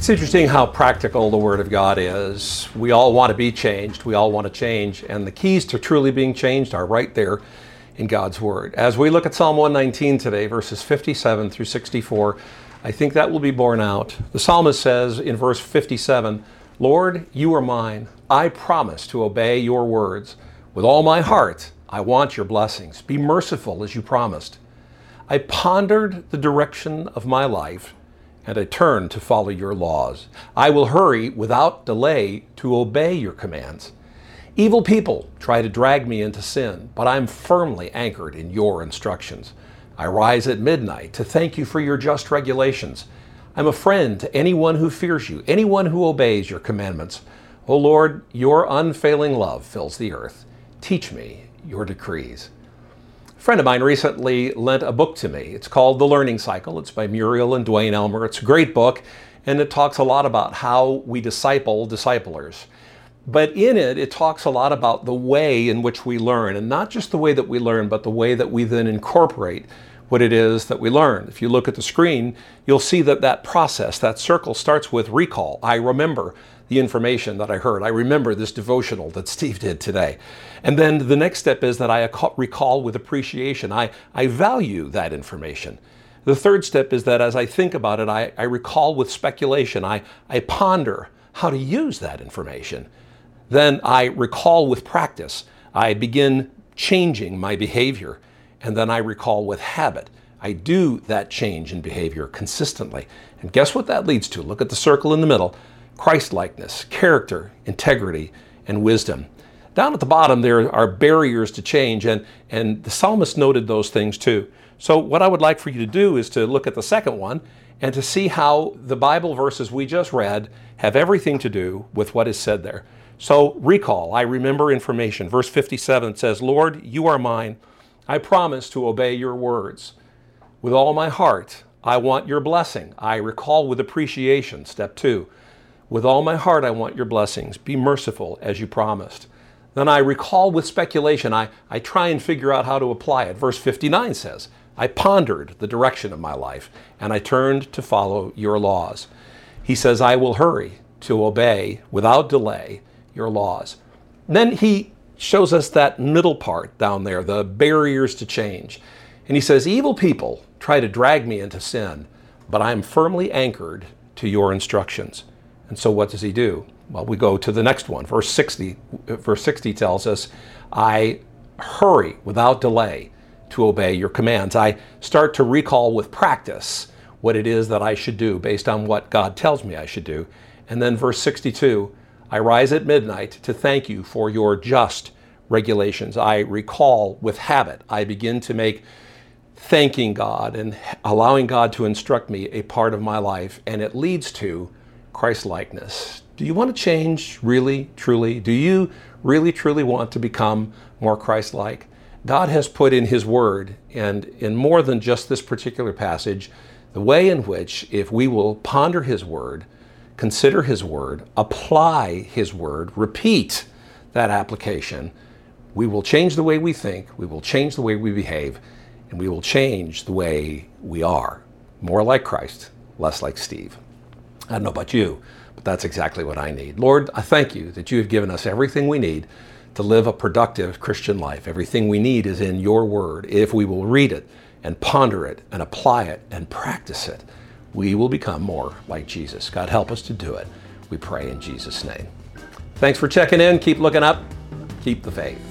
It's interesting how practical the Word of God is. We all want to be changed, we all want to change, and the keys to truly being changed are right there in God's Word. As we look at Psalm 119 today, verses 57 through 64, I think that will be borne out. The psalmist says in verse 57 Lord, you are mine. I promise to obey your words. With all my heart, I want your blessings. Be merciful as you promised. I pondered the direction of my life and I turn to follow your laws. I will hurry without delay to obey your commands. Evil people try to drag me into sin, but I'm firmly anchored in your instructions. I rise at midnight to thank you for your just regulations. I'm a friend to anyone who fears you, anyone who obeys your commandments. O Lord, your unfailing love fills the earth. Teach me your decrees. A friend of mine recently lent a book to me. It's called The Learning Cycle. It's by Muriel and Duane Elmer. It's a great book, and it talks a lot about how we disciple disciplers. But in it, it talks a lot about the way in which we learn, and not just the way that we learn, but the way that we then incorporate what it is that we learn. If you look at the screen, you'll see that that process, that circle starts with recall. I remember the information that I heard. I remember this devotional that Steve did today. And then the next step is that I recall with appreciation. I, I value that information. The third step is that as I think about it, I, I recall with speculation. I, I ponder how to use that information. Then I recall with practice. I begin changing my behavior. And then I recall with habit. I do that change in behavior consistently. And guess what that leads to? Look at the circle in the middle. Christlikeness, character, integrity, and wisdom. Down at the bottom, there are barriers to change, and, and the psalmist noted those things too. So, what I would like for you to do is to look at the second one and to see how the Bible verses we just read have everything to do with what is said there. So, recall, I remember information. Verse 57 says, Lord, you are mine. I promise to obey your words. With all my heart, I want your blessing. I recall with appreciation. Step two. With all my heart, I want your blessings. Be merciful as you promised. Then I recall with speculation, I, I try and figure out how to apply it. Verse 59 says, I pondered the direction of my life, and I turned to follow your laws. He says, I will hurry to obey without delay your laws. then he shows us that middle part down there, the barriers to change. And he says, Evil people try to drag me into sin, but I am firmly anchored to your instructions. And so what does he do? Well, we go to the next one. Verse 60, verse 60 tells us, I hurry without delay to obey your commands. I start to recall with practice what it is that I should do based on what God tells me I should do. And then verse 62, I rise at midnight to thank you for your just regulations. I recall with habit. I begin to make thanking God and allowing God to instruct me a part of my life, and it leads to Christ likeness. Do you want to change really, truly? Do you really, truly want to become more Christ like? God has put in His Word, and in more than just this particular passage, the way in which, if we will ponder His Word, consider His Word, apply His Word, repeat that application, we will change the way we think, we will change the way we behave, and we will change the way we are. More like Christ, less like Steve. I don't know about you, but that's exactly what I need. Lord, I thank you that you have given us everything we need to live a productive Christian life. Everything we need is in your word. If we will read it and ponder it and apply it and practice it, we will become more like Jesus. God, help us to do it. We pray in Jesus' name. Thanks for checking in. Keep looking up. Keep the faith.